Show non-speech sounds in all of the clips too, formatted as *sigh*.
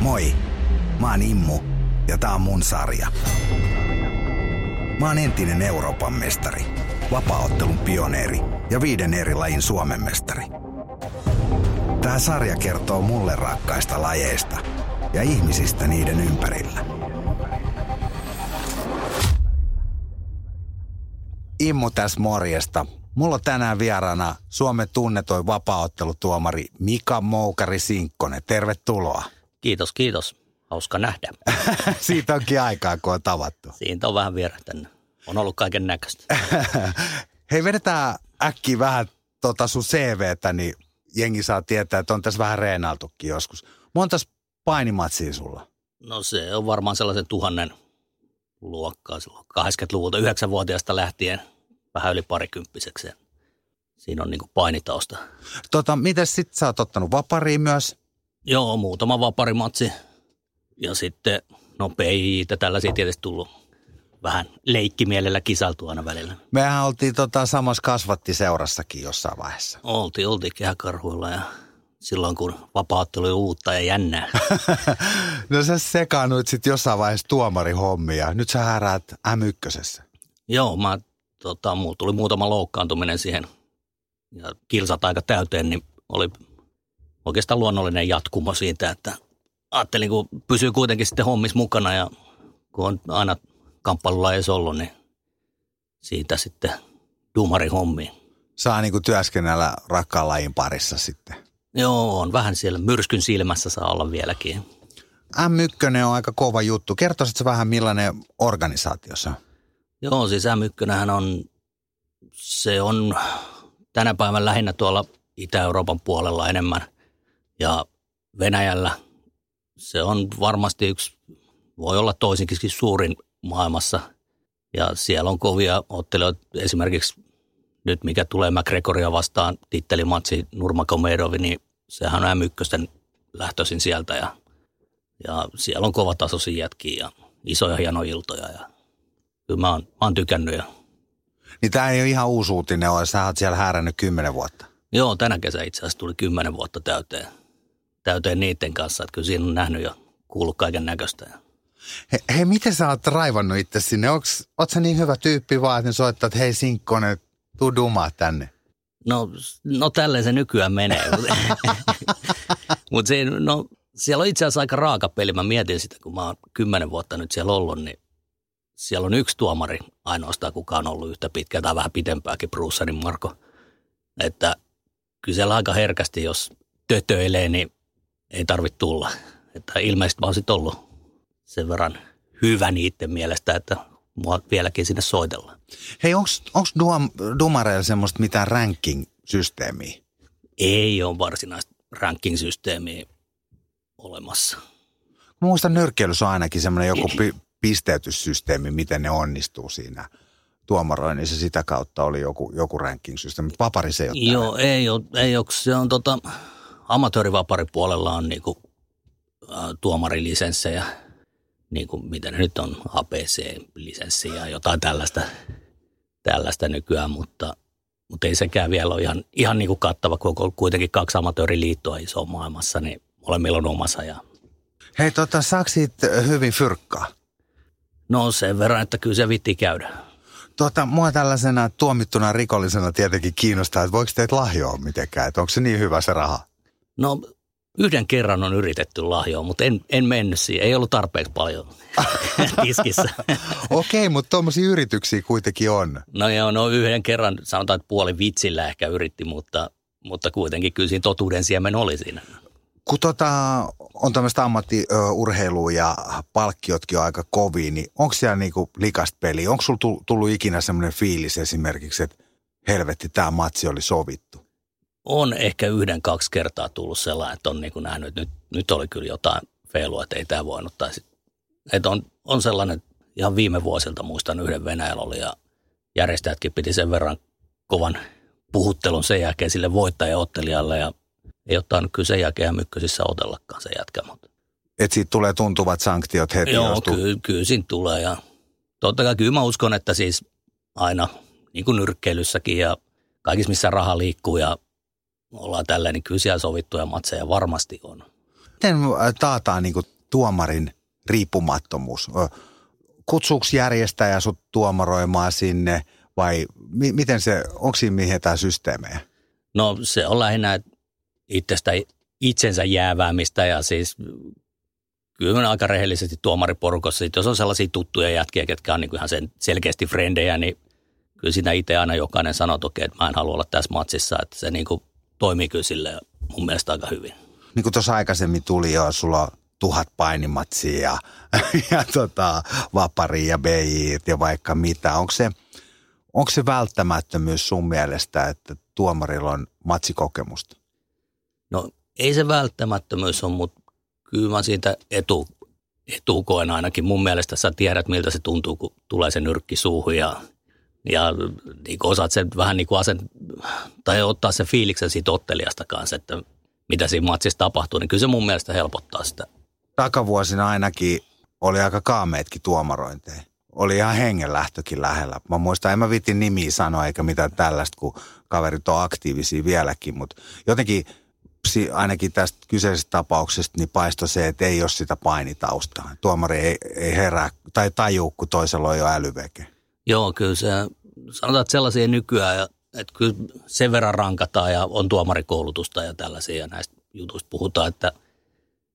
Moi, mä oon Immu ja tää on mun sarja. Mä oon entinen Euroopan mestari, vapaaottelun pioneeri ja viiden eri lajin Suomen mestari. Tää sarja kertoo mulle rakkaista lajeista ja ihmisistä niiden ympärillä. Immu tässä morjesta. Mulla on tänään vieraana Suomen tunnetoin vapaaottelutuomari Mika Moukari-Sinkkonen. Tervetuloa. Kiitos, kiitos. Hauska nähdä. *laughs* Siitä onkin aikaa, kun on tavattu. Siitä on vähän vierähtänyt. On ollut kaiken näköistä. *laughs* Hei, vedetään äkkiä vähän tota sun CVtä, niin jengi saa tietää, että on tässä vähän reenailtukin joskus. Montas painimatsia sulla? No se on varmaan sellaisen tuhannen luokkaa silloin 80-luvulta, 9-vuotiaasta lähtien vähän yli parikymppiseksi. Siinä on niin painitausta. Tota, miten sit sä oot ottanut vapariin myös? Joo, muutama vaparimatsi. Ja sitten, no peitä, tällaisia tietysti tullut vähän leikkimielellä kisaltu aina välillä. Mehän oltiin tota samassa kasvattiseurassakin jossain vaiheessa. Oltiin, oltiin kehäkarhuilla ja silloin kun vapaattelu oli uutta ja jännää. *laughs* no sä sekaannuit sitten jossain vaiheessa tuomarihommia. Nyt sä häräät M1. Joo, mä, tota, mulla tuli muutama loukkaantuminen siihen ja kilsat aika täyteen, niin oli oikeastaan luonnollinen jatkumo siitä, että ajattelin, kun pysyy kuitenkin sitten hommis mukana ja kun on aina kamppailulla edes ollut, niin siitä sitten duumari hommi. Saa niin kuin työskennellä rakkaan lajin parissa sitten. Joo, on vähän siellä myrskyn silmässä saa olla vieläkin. M1 on aika kova juttu. Kertoisitko vähän millainen organisaatio se on? Joo, siis M1 on, se on tänä päivänä lähinnä tuolla Itä-Euroopan puolella enemmän ja Venäjällä se on varmasti yksi, voi olla toisinkin suurin maailmassa ja siellä on kovia ottelijoita esimerkiksi nyt mikä tulee McGregoria vastaan tittelimatsi Nurmagomedov, niin sehän on M1 lähtöisin sieltä ja, ja siellä on kova tasoisia jätkiä ja isoja hienoja iltoja ja kyllä mä oon, mä oon tykännyt. Ja... Niin tämä ei ole ihan uusi uutinen ole, sä oot siellä häärännyt kymmenen vuotta. Joo, tänä kesä itse asiassa tuli kymmenen vuotta täyteen, täyteen niiden kanssa, että kyllä siinä on nähnyt ja kuullut kaiken näköistä. Hei, he, miten sä oot raivannut itse sinne? Onks, oot sä niin hyvä tyyppi vaan, että ne soittaa, että hei Sinkkonen, tuu dumaa tänne? No, no tälleen se nykyään menee. Mutta *laughs* no, siellä on itse asiassa aika raaka peli. Mä mietin sitä, kun mä oon kymmenen vuotta nyt siellä ollut, niin siellä on yksi tuomari ainoastaan, kuka on ollut yhtä pitkä tai vähän pitempääkin, Brucerin Marko. Että kyllä siellä aika herkästi, jos tötöilee, niin ei tarvitse tulla. Että ilmeisesti mä oon sitten ollut sen verran hyvä niiden mielestä, että mua vieläkin sinne soitellaan. Hei, onko dumareilla semmoista mitään ranking-systeemiä? Ei ole varsinaista ranking-systeemiä olemassa. Mä muistan nyrkkeilyssä on ainakin semmoinen joku pi- pisteytyssysteemi, miten ne onnistuu siinä tuomaroinnissa. Sitä kautta oli joku, joku ranking-systeemi. Vapari se ei ole Joo, ei ole, ei ole. Se on tota, amatöörivaparipuolella on niinku, ä, tuomarilisenssejä – niin kuin mitä nyt on, APC-lisenssi ja jotain tällaista, tällaista nykyään, mutta, mutta ei sekään vielä ole ihan, ihan niin kuin kattava, kun on kuitenkin kaksi amatööriliittoa iso maailmassa, niin molemmilla on omassa. Ja... Hei, tota, saako siitä hyvin fyrkkaa? No sen verran, että kyllä se vitti käydä. Tota, mua tällaisena tuomittuna rikollisena tietenkin kiinnostaa, että voiko teitä lahjoa mitenkään, että onko se niin hyvä se raha? No Yhden kerran on yritetty lahjoa, mutta en, en mennyt siihen. Ei ollut tarpeeksi paljon *laughs* tiskissä. Okei, okay, mutta tuommoisia yrityksiä kuitenkin on. No joo, no yhden kerran sanotaan, että puoli vitsillä ehkä yritti, mutta, mutta kuitenkin kyllä siinä totuuden siemen oli siinä. Kun tota, on tämmöistä ammattiurheilua ja palkkiotkin on aika kovia, niin onko siellä niinku likast peli? Onko sulla tullut ikinä semmoinen fiilis esimerkiksi, että helvetti, tämä matsi oli sovittu? On ehkä yhden, kaksi kertaa tullut sellainen, että on niin kuin nähnyt, että nyt, nyt oli kyllä jotain feilua, että ei tämä voinut. Tai sit, että on, on sellainen, ihan viime vuosilta muistan yhden Venäjällä oli ja järjestäjätkin piti sen verran kovan puhuttelun sen jälkeen sille voittajaottelijalle ja ei ottanut kyllä sen jälkeen mykkösissä otellakaan se jätkä. Mutta. Että siitä tulee tuntuvat sanktiot heti? Joo, kyllä, kyllä siinä tulee ja totta kai kyllä mä uskon, että siis aina niin kuin nyrkkeilyssäkin ja kaikissa missä raha liikkuu ja ollaan tällä, niin kyllä siellä sovittuja matseja varmasti on. Miten taataan niin tuomarin riippumattomuus? Kutsuuko järjestäjä sut tuomaroimaan sinne vai mi- miten se, onko siinä mihin tämä systeemejä? No se on lähinnä itsestä itsensä jääväämistä ja siis kyllä aika rehellisesti tuomariporukossa, jos on sellaisia tuttuja jätkiä, ketkä on niin ihan sen selkeästi frendejä, niin kyllä siinä itse aina jokainen sanoo toki, että mä en halua olla tässä matsissa, että se niin kuin toimii kyllä sille mun mielestä aika hyvin. Niin kuin tuossa aikaisemmin tuli jo, sulla on tuhat painimatsia ja, *laughs* ja tota, vapari ja BJ ja vaikka mitä. Onko se, onko se välttämättömyys sun mielestä, että tuomarilla on matsikokemusta? No ei se välttämättömyys on, mutta kyllä mä siitä etu, etu koen ainakin. Mun mielestä sä tiedät, miltä se tuntuu, kun tulee se nyrkki suuhun ja, ja niin osaat sen vähän niin kuin asen, tai ottaa sen fiiliksen siitä ottelijasta kanssa, että mitä siinä matsissa tapahtuu, niin kyllä se mun mielestä helpottaa sitä. Takavuosina ainakin oli aika kaameetkin tuomarointeja. Oli ihan hengenlähtökin lähellä. Mä muistan, en mä vitin nimiä sanoa eikä mitään tällaista, kun kaverit on aktiivisia vieläkin, mutta jotenkin – ainakin tästä kyseisestä tapauksesta niin paistoi se, että ei ole sitä painitaustaa. Tuomari ei, ei herää tai tajuu, kun toisella on jo älyveke. Joo, kyllä se, sanotaan, että sellaisia nykyään, että kyllä sen verran rankataan ja on tuomarikoulutusta ja tällaisia ja näistä jutuista puhutaan, että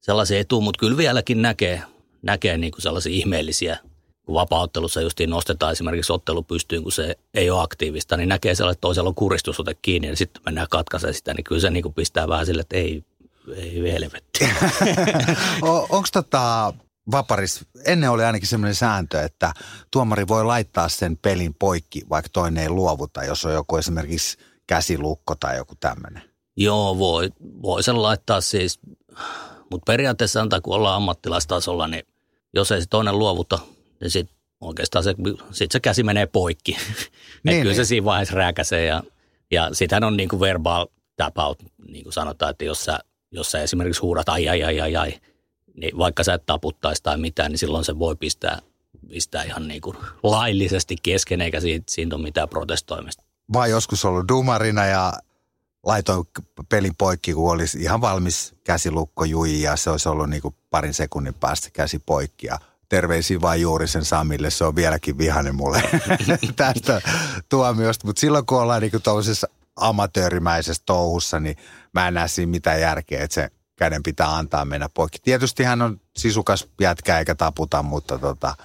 sellaisia etu, mutta kyllä vieläkin näkee, näkee niin kuin sellaisia ihmeellisiä kun vapauttelussa justiin nostetaan esimerkiksi ottelu pystyyn, kun se ei ole aktiivista, niin näkee sellainen, että toisella on kuristusote kiinni ja sitten mennään katkaisemaan sitä, niin kyllä se niin kuin pistää vähän sille, että ei, ei helvetti. *laughs* Onko tota vaparis, ennen oli ainakin sellainen sääntö, että tuomari voi laittaa sen pelin poikki, vaikka toinen ei luovuta, jos on joku esimerkiksi käsilukko tai joku tämmöinen. Joo, voi, voi sen laittaa siis, mutta periaatteessa antaa, kun ollaan ammattilaistasolla, niin jos ei se toinen luovuta, niin sit oikeastaan se, sit se käsi menee poikki. *laughs* niin, kyllä niin. se siinä vaiheessa rääkäsee ja, ja sitähän on niin kuin verbal tap out, niin kuin sanotaan, että jos sä, jos sä esimerkiksi huudat ai ai ai ai ai, niin vaikka sä et taputtaisi tai mitään, niin silloin se voi pistää, pistää ihan niin kuin laillisesti kesken, eikä siitä, siitä ole mitään protestoimista. Vai joskus ollut dumarina ja laitoin pelin poikki, kun olisi ihan valmis käsilukko jui ja se olisi ollut niin kuin parin sekunnin päästä käsi poikki ja terveisiä vain juuri sen Samille, se on vieläkin vihainen mulle *laughs* tästä tuomiosta. Mutta silloin kun ollaan niinku tuollaisessa amatöörimäisessä touhussa, niin mä en näe siinä mitään järkeä, että se käden pitää antaa mennä poikki. Tietysti hän on sisukas jätkä eikä taputa, mutta tota,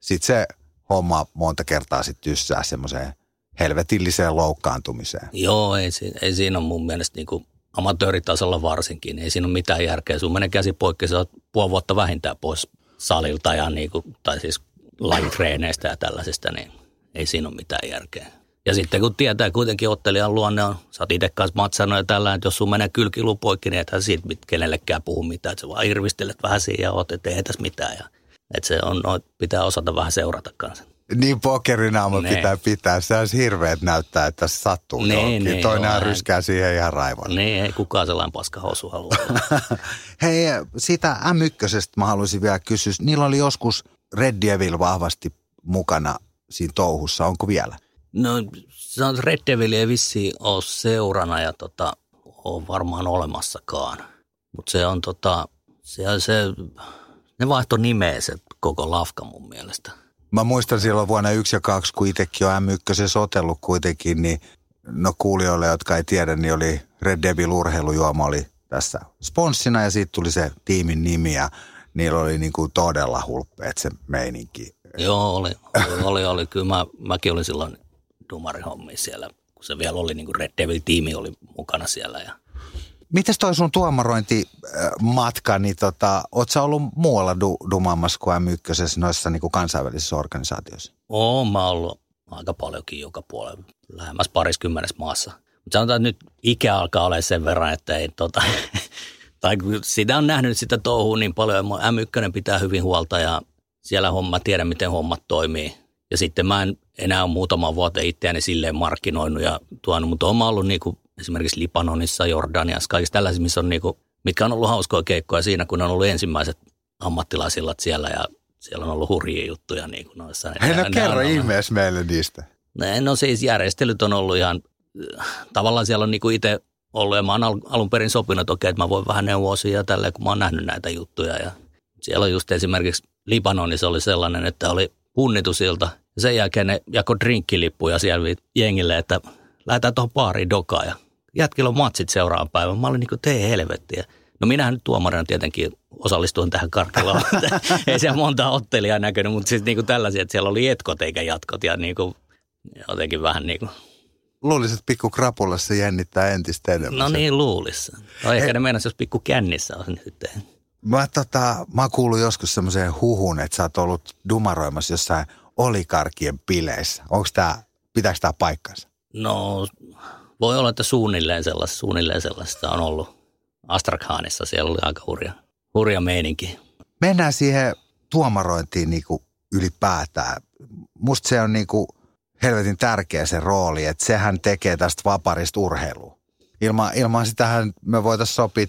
sitten se homma monta kertaa sitten tyssää semmoiseen helvetilliseen loukkaantumiseen. Joo, ei, ei siinä ole mun mielestä niinku amatööritasolla varsinkin. Ei siinä ole mitään järkeä. Sun menee käsi poikki, sä oot puoli vuotta vähintään pois salilta ja niin kuin, tai siis lajitreeneistä ja tällaisista, niin ei siinä ole mitään järkeä. Ja sitten kun tietää kuitenkin ottelijan luonne on, sä oot itse kanssa matsannut ja tällä, että jos sun menee kylkilu poikki, niin ethän siitä kenellekään puhu mitään, että sä vaan irvistelet vähän siihen ja oot, että ei tässä mitään. Ja, että se on, pitää osata vähän seurata kanssa. Niin pokerinaama ne. pitää pitää. Se olisi hirveet näyttää, että se sattuu johonkin. Ne, Toinen joo, ryskää siihen ihan raivon. Niin, ei kukaan sellainen paskahousu halua. *laughs* Hei, siitä M1 mä haluaisin vielä kysyä. Niillä oli joskus Red Devil vahvasti mukana siinä touhussa. Onko vielä? No, se on Red Devil ei vissiin ole seurana ja tota, on varmaan olemassakaan. Mutta se on tota, se, se, ne vaihto nimeä se koko lafka mun mielestä. Mä muistan silloin vuonna 1 ja 2, kun itsekin on M1 otellut kuitenkin, niin no kuulijoille, jotka ei tiedä, niin oli Red Devil urheilujuoma oli tässä sponssina ja siitä tuli se tiimin nimi ja niillä oli niin kuin todella hulppeet se meininki. Joo, oli, oli, oli, oli. Kyllä mä, mäkin olin silloin dumarihommi siellä, kun se vielä oli niin kuin Red Devil-tiimi oli mukana siellä ja Mites toi sun tuomarointimatka, niin tota, oot sä ollut muualla du, dumaamassa kuin M1 noissa niin kuin kansainvälisissä organisaatioissa? Oon mä ollut aika paljonkin joka puolella, lähemmäs pariskymmenessä maassa. Mutta sanotaan, että nyt ikä alkaa olla sen verran, että ei tota, *laughs* tai kun sitä on nähnyt sitä touhua niin paljon, M1 pitää hyvin huolta ja siellä homma, tiedän miten hommat toimii. Ja sitten mä en enää ole muutama vuote itseäni silleen markkinoinut ja tuonut, mutta oon ollut niin kuin esimerkiksi Libanonissa, Jordaniassa, kaikissa tällaisissa, missä on niinku, mitkä on ollut hauskoja keikkoja siinä, kun on ollut ensimmäiset ammattilaisillat siellä ja siellä on ollut hurjia juttuja niin kuin noissa. Hei, no kerro ihmeessä meille niistä. No, no siis järjestelyt on ollut ihan, tavallaan siellä on niin kuin itse ollut ja mä oon alun perin sopinut, että okei, että mä voin vähän neuvoa tälleen, kun mä oon nähnyt näitä juttuja. Ja siellä on just esimerkiksi Libanonissa oli sellainen, että oli punnitusilta sen jälkeen ne jako drinkkilippuja siellä jengille, että lähdetään tuohon baariin dokaan ja jätkillä on matsit seuraavan päivän. Mä olin niin kuin, tee helvettiä. No minähän nyt tuomarina tietenkin osallistuin tähän karkeloon. *laughs* *laughs* Ei siellä monta ottelijaa näkynyt, mutta siis niin kuin tällaisia, että siellä oli etkot eikä jatkot ja niin kuin, jotenkin vähän niin kuin Luulisin, että pikku krapulassa jännittää entistä enemmän. No niin, luulissa. No ehkä Ei. ne meinasi, jos pikku kännissä on nyt. Mä, tota, mä kuullut joskus semmoiseen huhun, että sä oot ollut dumaroimassa jossain olikarkien bileissä. Onko tää, pitääkö tämä paikkansa? No, voi olla, että suunnilleen sellaista, suunnilleen sellaista on ollut. Astrakhanissa siellä oli aika hurja, hurja meininki. Mennään siihen tuomarointiin niin kuin ylipäätään. Musta se on niin kuin helvetin tärkeä se rooli, että sehän tekee tästä vaparista urheilua. Ilman, ilman sitähän me voitaisiin sopia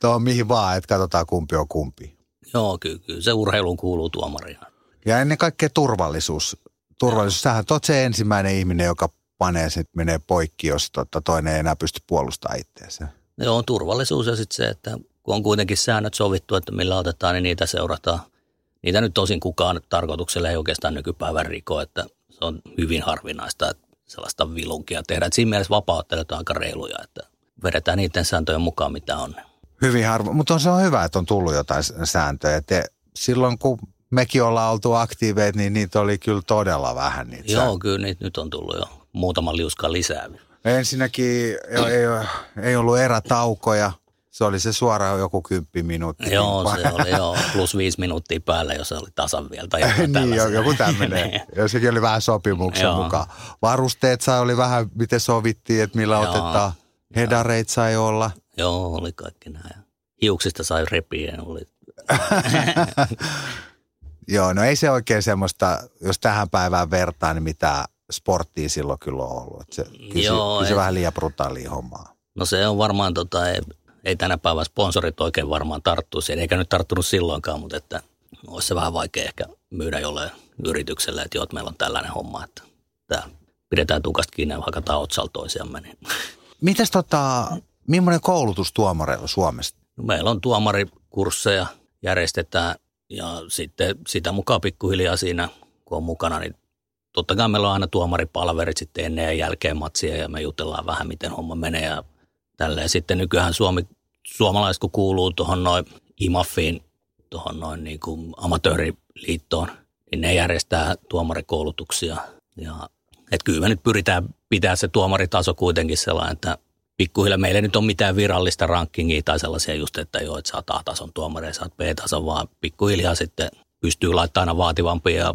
tuohon *laughs* mihin vaan, että katsotaan kumpi on kumpi. Joo, kyllä, kyllä. se urheiluun kuuluu tuomarina. Ja ennen kaikkea turvallisuus. Turvallisuus, sähän oot se ensimmäinen ihminen, joka panee sitten menee poikki, jos tota, toinen ei enää pysty puolustamaan itseänsä. Joo, turvallisuus ja sitten se, että kun on kuitenkin säännöt sovittu, että millä otetaan, niin niitä seurataan. Niitä nyt tosin kukaan tarkoituksella ei oikeastaan nykypäivän riko, että se on hyvin harvinaista, että sellaista vilunkia tehdään. Et siinä mielessä vapauttelijat on aika reiluja, että vedetään niiden sääntöjen mukaan, mitä on. Hyvin harvo, mutta se on hyvä, että on tullut jotain sääntöjä. Te, silloin kun mekin ollaan oltu aktiiveet, niin niitä oli kyllä todella vähän. Niitä Joo, kyllä niitä nyt on tullut jo muutama liuska lisää. Ensinnäkin ei, ei, ei ollut erätaukoja. Se oli se suoraan joku kymppi minuuttia. Joo, se oli jo plus viisi minuuttia päällä, jos se oli tasan vielä. Tai *laughs* niin, joku, joku tämmöinen. *laughs* ja sekin oli vähän sopimuksen mukaan. Varusteet sai oli vähän, miten sovittiin, että millä Joo. otetaan. Hedareit sai olla. Joo, oli kaikki näin. Hiuksista sai repiä. Oli. *laughs* Joo, no ei se oikein semmoista, jos tähän päivään vertaa, niin mitä sporttia silloin kyllä on ollut. Se, kyllä, Joo, se, se vähän liian brutaalia hommaa. No se on varmaan, tota, ei, ei tänä päivänä sponsorit oikein varmaan tarttu siihen, eikä nyt tarttunut silloinkaan, mutta että olisi se vähän vaikea ehkä myydä jollein yritykselle, että joo, että meillä on tällainen homma, että tämä pidetään tukasta kiinni ja hakataan otsalla toisiamme. Niin. Mitäs tota, millainen koulutus tuomareilla Suomessa? No meillä on tuomarikursseja, järjestetään ja sitten sitä mukaan pikkuhiljaa siinä, kun on mukana, niin totta kai meillä on aina tuomaripalverit sitten ennen ja jälkeen matsia ja me jutellaan vähän, miten homma menee ja tälleen. Sitten nykyään Suomi, suomalaiset, kun kuuluu tuohon noin IMAFiin, tuohon noin niin kuin amatööriliittoon, niin ne järjestää tuomarikoulutuksia. Ja, et kyllä me nyt pyritään pitää se tuomaritaso kuitenkin sellainen, että pikkuhiljaa meillä ei nyt ole mitään virallista rankingia tai sellaisia just, että joo, että oot A-tason tuomari ja sä oot B-tason, vaan pikkuhiljaa sitten pystyy laittamaan aina vaativampia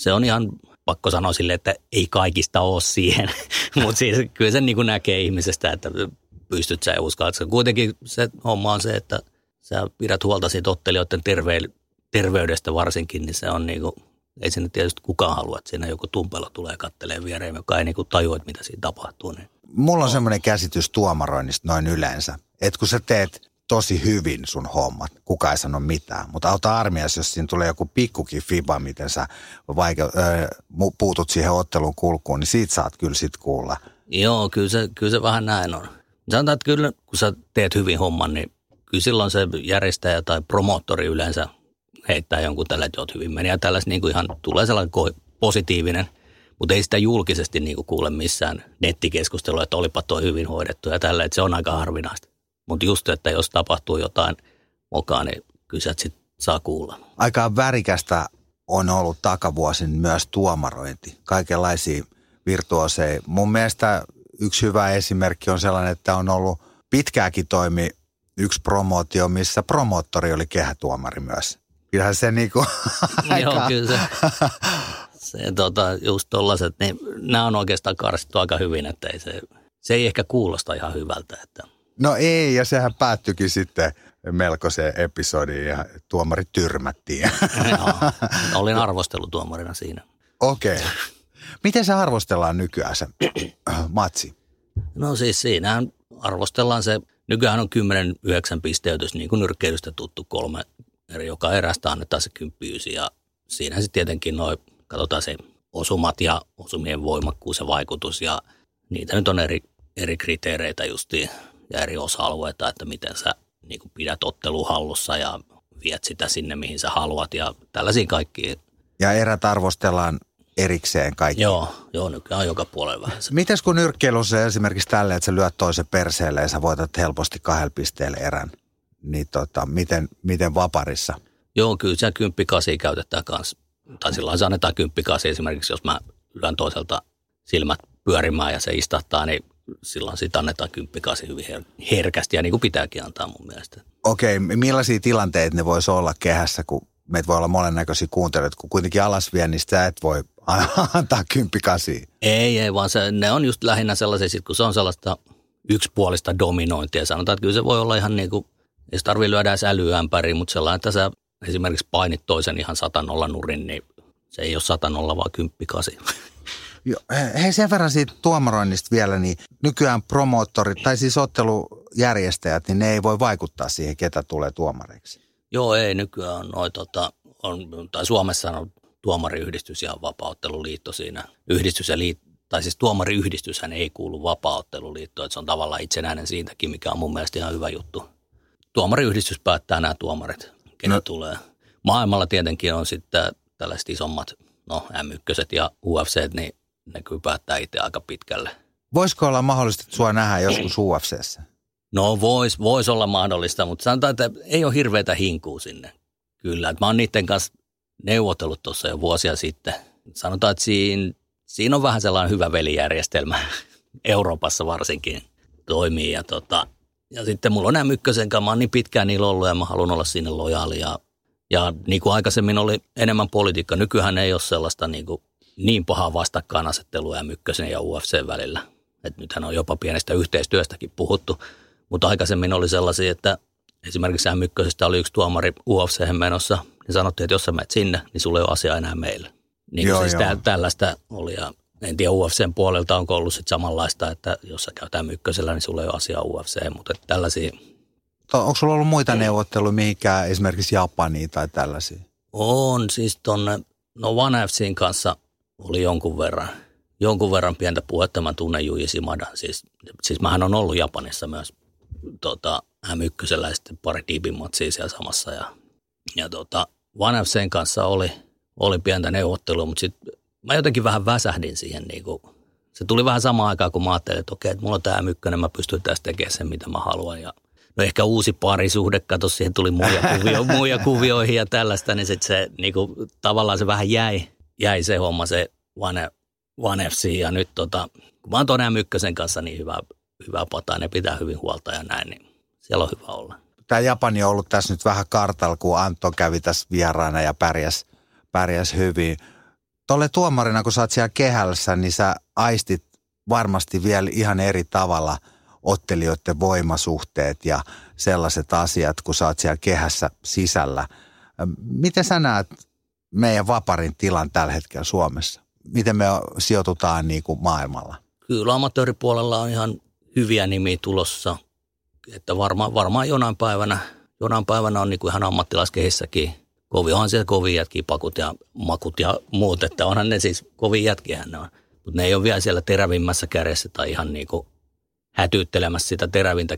se on ihan pakko sanoa sille, että ei kaikista ole siihen, *laughs* mutta siis kyllä se niin näkee ihmisestä, että pystyt sä ja uskallat. Kuitenkin se homma on se, että sä pidät huolta siitä ottelijoiden terve- terveydestä varsinkin, niin se on niin kuin, ei sinne tietysti kukaan halua, että siinä joku tumpelo tulee kattelee viereen, joka ei niin tajua, mitä siinä tapahtuu. Niin. Mulla on semmoinen käsitys tuomaroinnista noin yleensä, että kun sä teet tosi hyvin sun hommat. Kuka ei sano mitään. Mutta auta armias, jos siinä tulee joku pikkukin fiba, miten sä vaike- äh, puutut siihen ottelun kulkuun, niin siitä saat kyllä sit kuulla. Joo, kyllä se, kyllä se vähän näin on. Sanotaan, että kyllä kun sä teet hyvin homman, niin kyllä silloin se järjestäjä tai promoottori yleensä heittää jonkun tällä, että oot hyvin meni. Ja tällaista niin kuin ihan tulee sellainen positiivinen, mutta ei sitä julkisesti niin kuin kuule missään nettikeskustelua, että olipa tuo hyvin hoidettu ja tällä, että se on aika harvinaista. Mutta just, että jos tapahtuu jotain mokaa, niin kyllä sit saa kuulla. Aika värikästä on ollut takavuosin myös tuomarointi. Kaikenlaisia virtuoseja. Mun mielestä yksi hyvä esimerkki on sellainen, että on ollut pitkääkin toimi yksi promootio, missä promoottori oli kehätuomari myös. Kyllähän se niinku *laughs* Joo, kyllä se, *laughs* se tota, just tollaset, niin nämä on oikeastaan karsittu aika hyvin, että ei se, se ei ehkä kuulosta ihan hyvältä. Että. No ei, ja sehän päättyikin sitten melkoiseen episodiin ja tuomari tyrmättiin. *laughs* Joo, olin arvostelutuomarina siinä. Okei. Okay. Miten se arvostellaan nykyään se *clears throat* matsi? No siis siinä arvostellaan se, nykyään on 10-9 pisteytys, niin kuin nyrkkeilystä tuttu kolme eri, joka erästä annetaan se kymppiysi ja siinä sitten tietenkin noin, katsotaan se osumat ja osumien voimakkuus ja vaikutus ja niitä nyt on eri, eri kriteereitä justiin ja eri osa-alueita, että miten sä niin kuin pidät ottelu hallussa ja viet sitä sinne, mihin sä haluat ja tällaisia kaikki. Ja erät arvostellaan erikseen kaikki. Joo, joo nykyään joka puolella vähän. Mites kun nyrkkeilyssä esimerkiksi tälle, että sä lyöt toisen perseelle ja sä voitat helposti kahdella pisteellä erän, niin tota, miten, miten vaparissa? Joo, kyllä siellä kymppikasi käytetään kanssa. Tai sillä lailla annetaan kymppikasi esimerkiksi, jos mä lyön toiselta silmät pyörimään ja se istahtaa, niin silloin sitä annetaan kymppikasi hyvin her- herkästi ja niin kuin pitääkin antaa mun mielestä. Okei, millaisia tilanteita ne voisi olla kehässä, kun meitä voi olla monennäköisiä kuuntelijoita, kun kuitenkin alasviennistä sä et voi antaa kymppikasi. Ei, ei, vaan se, ne on just lähinnä sellaisia, sit kun se on sellaista yksipuolista dominointia. Sanotaan, että kyllä se voi olla ihan niin kuin, ei se tarvitse lyödä edes älyämpäriin, mutta sellainen, että sä esimerkiksi painit toisen ihan satanolla nurin, niin se ei ole satanolla, vaan kymppikasi. Hei sen verran siitä tuomaroinnista vielä, niin nykyään promoottorit tai siis ottelujärjestäjät, niin ne ei voi vaikuttaa siihen, ketä tulee tuomareiksi. Joo, ei nykyään on noin tota, on, tai Suomessa on tuomariyhdistys ja vapautteluliitto siinä. Yhdistys ja liitto, tai siis tuomariyhdistyshän ei kuulu vapautteluliittoon, että se on tavallaan itsenäinen siitäkin, mikä on mun mielestä ihan hyvä juttu. Tuomariyhdistys päättää nämä tuomarit, kenet no. tulee. Maailmalla tietenkin on sitten tällaiset isommat, no M1 ja UFC, niin ne kyllä päättää itse aika pitkälle. Voisiko olla mahdollista, että sua nähdään joskus UFCssä? No voisi vois olla mahdollista, mutta sanotaan, että ei ole hirveätä hinkuu sinne. Kyllä, että mä oon niiden kanssa neuvotellut tuossa jo vuosia sitten. Sanotaan, että siinä, siinä on vähän sellainen hyvä velijärjestelmä *laughs* Euroopassa varsinkin toimii. Ja, tota, ja sitten mulla on nämä mykkösen kanssa, niin pitkään niillä ollut ja mä haluan olla sinne lojaali. Ja, ja niin kuin aikaisemmin oli enemmän politiikka, nykyään ei ole sellaista niin, kuin niin pahaa vastakkainasettelua ja mykkösen ja UFC välillä. Et nythän on jopa pienestä yhteistyöstäkin puhuttu, mutta aikaisemmin oli sellaisia, että esimerkiksi m oli yksi tuomari UFC menossa, niin sanottiin, että jos sä menet sinne, niin sulla ei ole asiaa enää meille. Niin joo, siis joo. tällaista oli ja en tiedä UFCn puolelta onko ollut sit samanlaista, että jos sä käytään mykkösellä, niin sulla ei ole asiaa UFC, mutta tällaisia. Onko sulla ollut muita neuvotteluja mihinkään, esimerkiksi Japaniin tai tällaisia? On, siis tonne, no One FCin kanssa oli jonkun verran, jonkun verran pientä puhetta. Mä tunnen Juji Simadan, siis, siis mähän on ollut Japanissa myös tota, M1 ja sitten pari diibimatsia siellä samassa ja, ja tota, One FCn kanssa oli, oli pientä neuvottelua, mutta sitten mä jotenkin vähän väsähdin siihen. Niin kuin, se tuli vähän samaan aikaan, kun mä ajattelin, että okei, että mulla on tämä mykkönen, mä pystyn tästä tekemään sen, mitä mä haluan. Ja, no ehkä uusi parisuhde, kato, siihen tuli muja, kuvio, *laughs* muja kuvioihin ja tällaista, niin sit se niin kuin, tavallaan se vähän jäi, jäi se homma, se One, One FC. Ja nyt tota, kun mä oon tuon mykkösen kanssa niin hyvä, hyvä pata, ne pitää hyvin huolta ja näin, niin siellä on hyvä olla tämä Japani on ollut tässä nyt vähän kartalla, kun Anto kävi tässä vieraana ja pärjäs, pärjäs hyvin. Tuolle tuomarina, kun sä oot siellä kehässä, niin sä aistit varmasti vielä ihan eri tavalla ottelijoiden voimasuhteet ja sellaiset asiat, kun sä oot siellä kehässä sisällä. Miten sä näet meidän vaparin tilan tällä hetkellä Suomessa? Miten me sijoitutaan niin kuin maailmalla? Kyllä amatööripuolella on ihan hyviä nimiä tulossa – että varmaan, varmaan jonain päivänä, jonain päivänä on niin kuin ihan ammattilaiskehissäkin. Kovi onhan siellä kovin jätkiä, pakut ja makut ja muut, että onhan ne siis kovin jätkiä ne on. Mutta ne ei ole vielä siellä terävimmässä kärjessä tai ihan niin kuin hätyyttelemässä sitä terävintä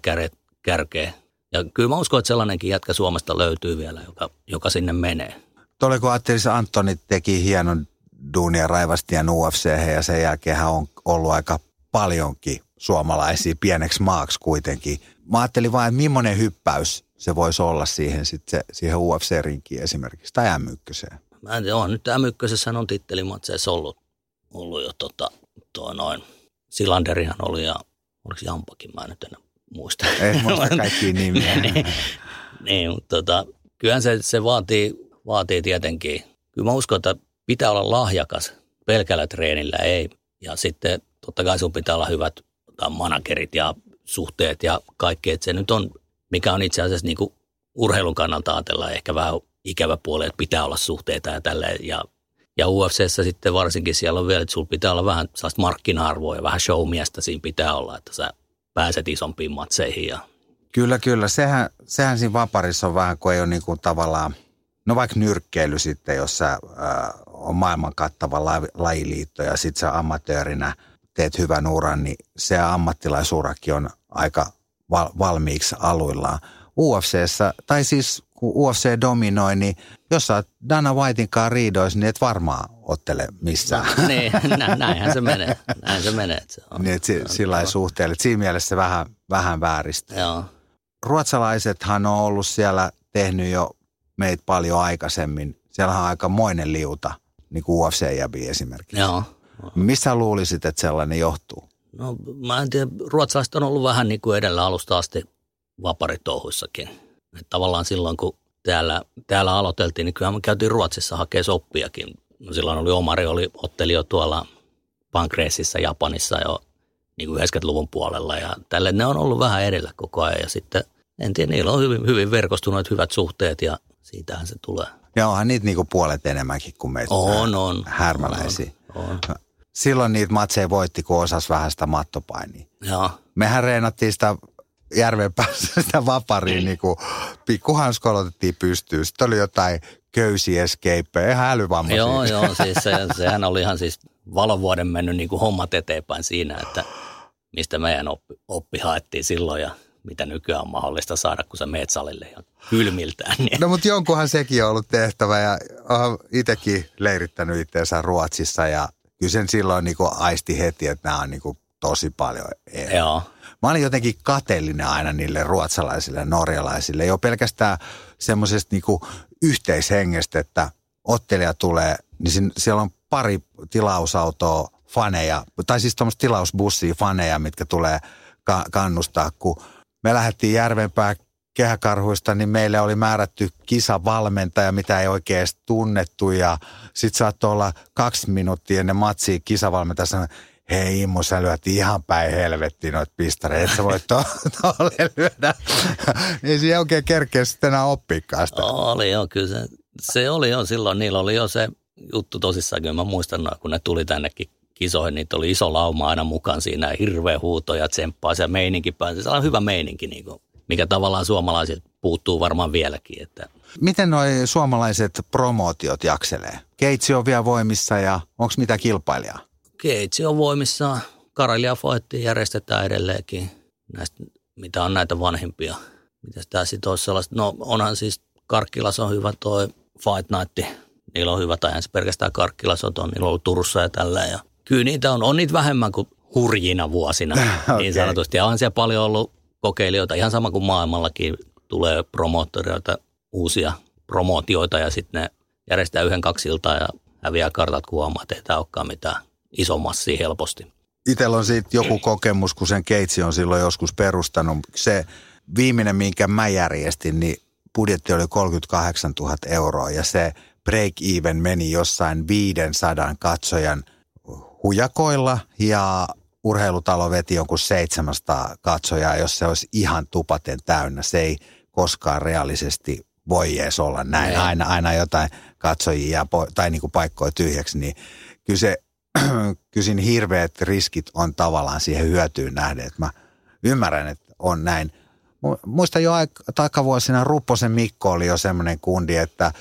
kärkeä. Ja kyllä mä uskon, että sellainenkin jätkä Suomesta löytyy vielä, joka, joka sinne menee. Tuolle kun ajattelisi, Antoni teki hienon duunia raivastien UFC ja sen jälkeen hän on ollut aika paljonkin suomalaisia pieneksi maaksi kuitenkin. Mä ajattelin vain, että millainen hyppäys se voisi olla siihen, sit se, siihen UFC-rinkiin esimerkiksi, tai M1. Mä en tiedä, on nyt M1 on tittelimatseissa ollut, ollut jo tota, tuo noin. Silanderihan oli ja oliko Jampakin, mä en nyt enää muista. Ei muista *laughs* kaikkia nimiä. *laughs* niin, niin, mutta tota, kyllähän se, se vaatii, vaatii tietenkin. Kyllä mä uskon, että pitää olla lahjakas pelkällä treenillä, ei. Ja sitten totta kai sun pitää olla hyvät managerit ja suhteet ja kaikki, että se nyt on, mikä on itse asiassa niin kuin urheilun kannalta ajatella ehkä vähän ikävä puoli, että pitää olla suhteita ja tälleen. Ja, ja UFCssä sitten varsinkin siellä on vielä, että sulla pitää olla vähän sellaista markkina-arvoa ja vähän showmiestä siinä pitää olla, että sä pääset isompiin matseihin. Ja... Kyllä, kyllä. Sehän, sehän siinä vaparissa on vähän, kun ei ole niin kuin tavallaan, no vaikka nyrkkeily sitten, jossa äh, on maailman kattava lajiliitto ja sitten sä amatöörinä – teet hyvän uran, niin se ammattilaisurakin on aika val- valmiiksi aluillaan. UFCssä, tai siis kun UFC dominoi, niin jos sä oot Dana Whitein kanssa riidoissa, niin et varmaan ottele missään. No, niin, nä, näinhän se menee. Näin se menee. Että se on, niin, että si, sillä ei suhteelle. Siinä mielessä se vähän, vähän vääristä. Joo. Ruotsalaisethan on ollut siellä tehnyt jo meitä paljon aikaisemmin. Siellä on aika moinen liuta, niin kuin UFC-jäbi esimerkiksi. Joo. Missä luulisit, että sellainen johtuu? No mä en tiedä, ruotsalaiset on ollut vähän niin kuin edellä alusta asti vaparitouhuissakin. Että tavallaan silloin, kun täällä, täällä aloiteltiin, niin kyllähän me käytiin Ruotsissa hakea soppiakin. No silloin oli Omari, oli, otteli jo tuolla Pankreesissa Japanissa jo niin kuin 90-luvun puolella ja tälle ne on ollut vähän edellä koko ajan ja sitten en tiedä, niillä on hyvin, hyvin verkostuneet hyvät suhteet ja siitähän se tulee. Ja onhan niitä niinku puolet enemmänkin kuin meitä On, on. härmäläisiä. On, on. Silloin niitä matseja voitti, kun osas vähän sitä mattopainia. Joo. Mehän reenattiin sitä järven päässä sitä vapariin, niin kuin pikkuhanskoilla otettiin pystyyn. Sitten oli jotain köysiescapeja, ihan älyvammaisia. Joo, joo, siis se, sehän oli ihan siis valovuoden mennyt niin kuin hommat eteenpäin siinä, että mistä meidän oppi, oppi haettiin silloin ja mitä nykyään on mahdollista saada, kun sä meet salille ja kylmiltään. Niin. No mutta jonkunhan sekin on ollut tehtävä ja olen itsekin leirittänyt itseensä Ruotsissa ja kyllä sen silloin niin aisti heti, että nämä on niin kuin tosi paljon eri. Joo. Mä olin jotenkin kateellinen aina niille ruotsalaisille ja norjalaisille. Jo pelkästään semmoisesta niinku yhteishengestä, että ottelija tulee, niin siellä on pari tilausautoa faneja, tai siis tuommoista tilausbussia faneja, mitkä tulee ka- kannustaa, kun me lähdettiin Järvenpää kehäkarhuista, niin meille oli määrätty kisavalmentaja, mitä ei oikein edes tunnettu. Ja sitten saattoi olla kaksi minuuttia ennen matsia kisavalmentaja sanoi, hei Immo, sä lyöt ihan päin helvettiin noita pistareita, että sä voit to- *laughs* lyödä. Ei siinä oikein kerkeä sitten enää oppiikaan sitä. Oli jo, kyllä se, se oli jo silloin, niillä oli jo se juttu tosissaan, kyllä mä muistan, kun ne tuli tännekin kisoihin, niitä oli iso lauma aina mukaan siinä, hirveä huuto ja tsemppaa se meininki pääsi. Se on hyvä meininki, niin kuin, mikä tavallaan suomalaiset puuttuu varmaan vieläkin. Että. Miten nuo suomalaiset promootiot jakselee? Keitsi on vielä voimissa ja onko mitä kilpailijaa? Keitsi on voimissa. Karelia Foitti järjestetään edelleenkin näistä, mitä on näitä vanhempia. Mitäs tää sitten olisi sellaista? No onhan siis Karkkilas on hyvä toi Fight Night. Niillä on hyvä, tai se pelkästään Karkkilas on, niillä on ollut Turussa ja tällä. Ja kyllä niitä on, on niitä vähemmän kuin hurjina vuosina, okay. *laughs* niin sanotusti. Ja on siellä paljon ollut kokeilijoita, ihan sama kuin maailmallakin tulee promoottoreita, uusia promootioita ja sitten ne järjestää yhden kaksi iltaa ja häviää kartat, kun huomaa, että ei tämä olekaan mitään iso massi helposti. Itellä on siitä joku kokemus, kun sen keitsi on silloin joskus perustanut. Se viimeinen, minkä mä järjestin, niin budjetti oli 38 000 euroa ja se break-even meni jossain 500 katsojan hujakoilla ja urheilutalo veti jonkun 700 katsojaa, jos se olisi ihan tupaten täynnä. Se ei koskaan reaalisesti voi edes olla näin. Aina, aina jotain katsojia tai niin kuin paikkoja tyhjäksi, niin kyllä se *clears throat* kyllä siinä hirveät riskit on tavallaan siihen hyötyyn nähden. Että mä ymmärrän, että on näin. Muista jo takavuosina Rupposen Mikko oli jo semmoinen kundi, että,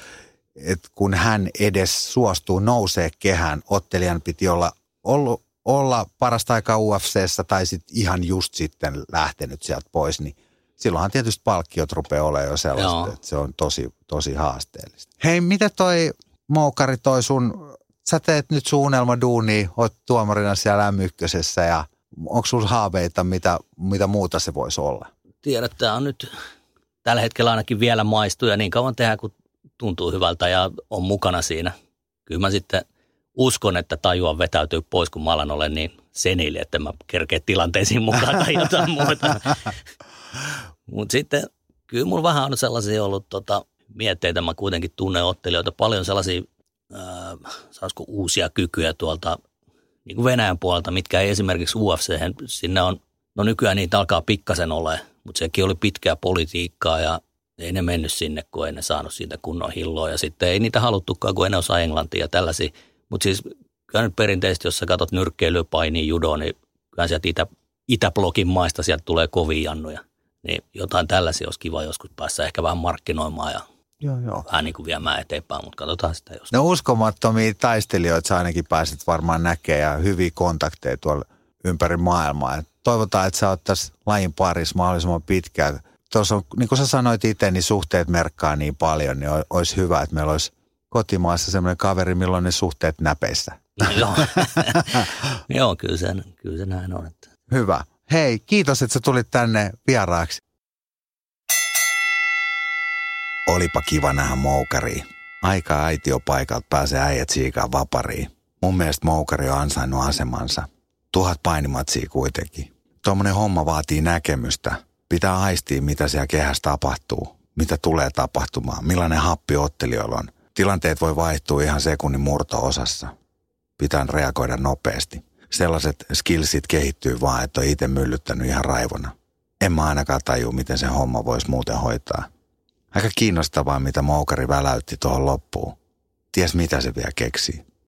että kun hän edes suostuu nousee kehään, ottelijan piti olla ollut, olla parasta aikaa UFCssä tai sitten ihan just sitten lähtenyt sieltä pois, niin silloinhan tietysti palkkiot rupeaa olemaan jo sellaista, Joo. että se on tosi, tosi haasteellista. Hei, mitä toi Moukari toi sun sä teet nyt suunnelma duuni, oot tuomarina siellä m ja onko sulla haaveita, mitä, mitä muuta se voisi olla? Tiedät, tämä on nyt tällä hetkellä ainakin vielä maistuu ja niin kauan tehdään, kun tuntuu hyvältä ja on mukana siinä. Kyllä mä sitten uskon, että tajuan vetäytyy pois, kun mä alan olen niin senili, että mä kerkeen tilanteisiin mukaan tai jotain *laughs* muuta. Mutta sitten kyllä mulla vähän on sellaisia ollut tota, mietteitä, mä kuitenkin tunnen ottelijoita, paljon sellaisia äh, saisiko uusia kykyjä tuolta niin kuin Venäjän puolelta, mitkä ei esimerkiksi UFC, sinne on, no nykyään niitä alkaa pikkasen ole, mutta sekin oli pitkää politiikkaa ja ei ne mennyt sinne, kun ei ne saanut siitä kunnon hilloa ja sitten ei niitä haluttukaan, kun ei ne osaa englantia ja tällaisia. Mutta siis kyllä nyt perinteisesti, jos sä katsot nyrkkeilyä, painia, judo, niin kyllä sieltä itä, Itäblogin maista sieltä tulee kovin jannuja. Niin jotain tällaisia olisi kiva joskus päässä ehkä vähän markkinoimaan ja Joo, joo. vähän niin kuin viemään eteenpäin, mutta katsotaan sitä jos. No uskomattomia taistelijoita sä ainakin pääset varmaan näkemään ja hyviä kontakteja tuolla ympäri maailmaa. Et toivotaan, että sä oot tässä lajin parissa mahdollisimman pitkään. Tuossa on, niin kuin sä sanoit itse, niin suhteet merkkaa niin paljon, niin olisi hyvä, että meillä olisi kotimaassa semmoinen kaveri, milloin ne suhteet näpeissä. Joo, *laughs* Joo kyllä, se, kyllä se näin on. Että. Hyvä. Hei, kiitos, että sä tulit tänne vieraaksi. Olipa kiva nähdä moukariin. Aika aitiopaikalta pääsee äijät siikaan vapariin. Mun mielestä moukari on ansainnut asemansa. Tuhat painimatsia kuitenkin. Tuommoinen homma vaatii näkemystä. Pitää aistia, mitä siellä kehässä tapahtuu. Mitä tulee tapahtumaan. Millainen happi ottelijoilla on. Tilanteet voi vaihtua ihan sekunnin murto-osassa. Pitää reagoida nopeasti. Sellaiset skillsit kehittyy vaan, että on itse myllyttänyt ihan raivona. En mä ainakaan taju, miten se homma voisi muuten hoitaa. Aika kiinnostavaa, mitä Moukari väläytti tuohon loppuun. Ties mitä se vielä keksii.